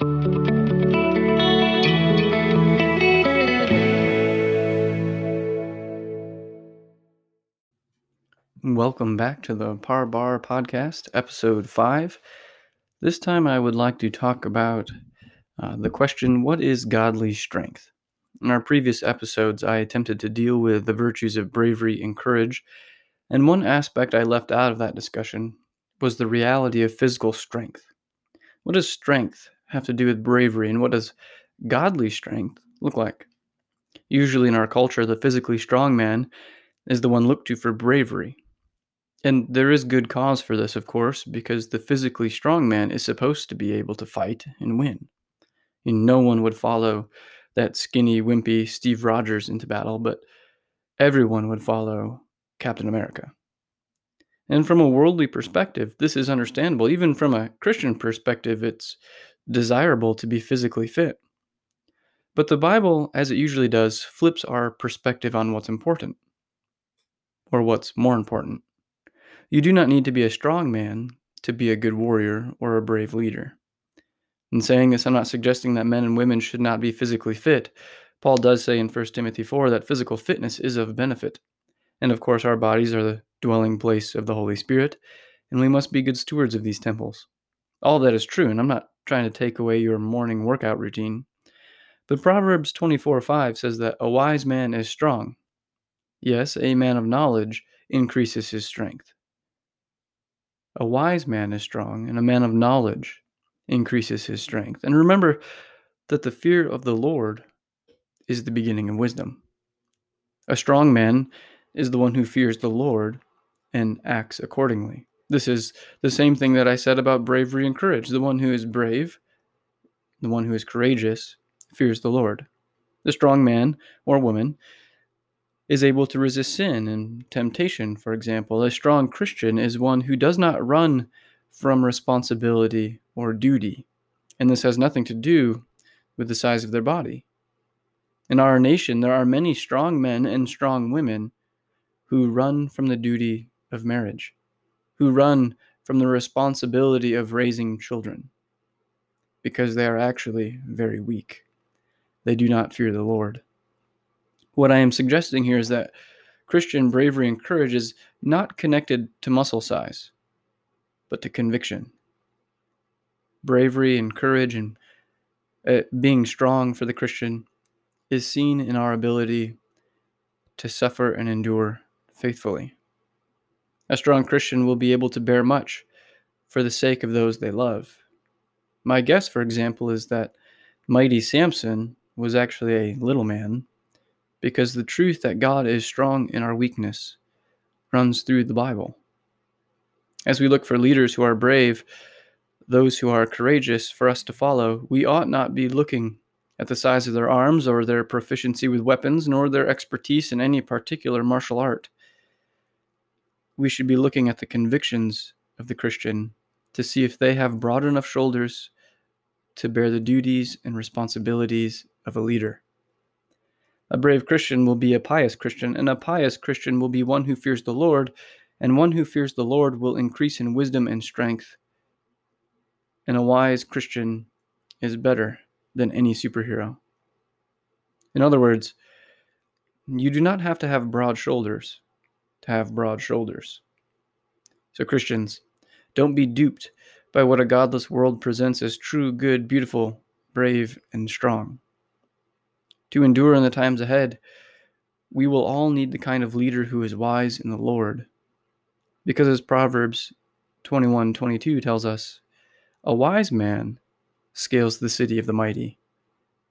Welcome back to the Par Bar Podcast, episode 5. This time I would like to talk about uh, the question what is godly strength? In our previous episodes, I attempted to deal with the virtues of bravery and courage, and one aspect I left out of that discussion was the reality of physical strength. What does strength have to do with bravery, and what does godly strength look like? Usually in our culture, the physically strong man is the one looked to for bravery and there is good cause for this, of course, because the physically strong man is supposed to be able to fight and win. And no one would follow that skinny, wimpy Steve Rogers into battle, but everyone would follow Captain America. And from a worldly perspective, this is understandable. Even from a Christian perspective, it's desirable to be physically fit. But the Bible, as it usually does, flips our perspective on what's important, or what's more important. You do not need to be a strong man to be a good warrior or a brave leader. In saying this, I'm not suggesting that men and women should not be physically fit. Paul does say in 1 Timothy 4 that physical fitness is of benefit. And of course, our bodies are the dwelling place of the Holy Spirit, and we must be good stewards of these temples. All that is true, and I'm not trying to take away your morning workout routine. But Proverbs 24 5 says that a wise man is strong. Yes, a man of knowledge increases his strength. A wise man is strong, and a man of knowledge increases his strength. And remember that the fear of the Lord is the beginning of wisdom. A strong man is the one who fears the Lord and acts accordingly. This is the same thing that I said about bravery and courage. The one who is brave, the one who is courageous, fears the Lord. The strong man or woman is able to resist sin and temptation, for example. A strong Christian is one who does not run from responsibility or duty. And this has nothing to do with the size of their body. In our nation, there are many strong men and strong women who run from the duty of marriage, who run from the responsibility of raising children, because they are actually very weak. They do not fear the Lord. What I am suggesting here is that Christian bravery and courage is not connected to muscle size, but to conviction. Bravery and courage and uh, being strong for the Christian is seen in our ability to suffer and endure faithfully. A strong Christian will be able to bear much for the sake of those they love. My guess, for example, is that mighty Samson was actually a little man because the truth that God is strong in our weakness runs through the Bible. As we look for leaders who are brave, those who are courageous for us to follow, we ought not be looking at the size of their arms or their proficiency with weapons, nor their expertise in any particular martial art. We should be looking at the convictions of the Christian to see if they have broad enough shoulders to bear the duties and responsibilities of a leader. A brave Christian will be a pious Christian, and a pious Christian will be one who fears the Lord, and one who fears the Lord will increase in wisdom and strength. And a wise Christian is better than any superhero. In other words, you do not have to have broad shoulders to have broad shoulders. So, Christians, don't be duped by what a godless world presents as true, good, beautiful, brave, and strong to endure in the times ahead, we will all need the kind of leader who is wise in the Lord. Because as Proverbs 21:22 tells us, a wise man scales the city of the mighty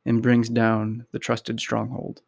and brings down the trusted stronghold.